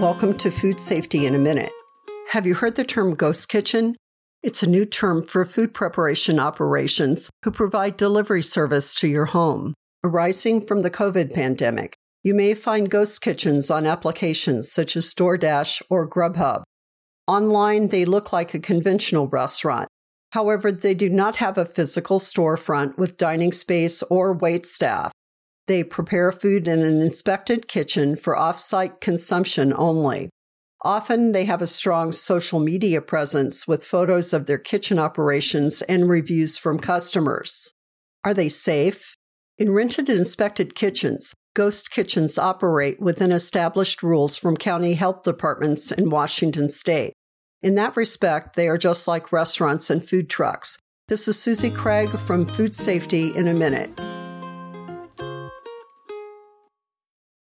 Welcome to Food Safety in a Minute. Have you heard the term ghost kitchen? It's a new term for food preparation operations who provide delivery service to your home. Arising from the COVID pandemic, you may find ghost kitchens on applications such as DoorDash or Grubhub. Online, they look like a conventional restaurant. However, they do not have a physical storefront with dining space or wait staff. They prepare food in an inspected kitchen for off site consumption only. Often they have a strong social media presence with photos of their kitchen operations and reviews from customers. Are they safe? In rented inspected kitchens, ghost kitchens operate within established rules from county health departments in Washington state. In that respect, they are just like restaurants and food trucks. This is Susie Craig from Food Safety in a Minute.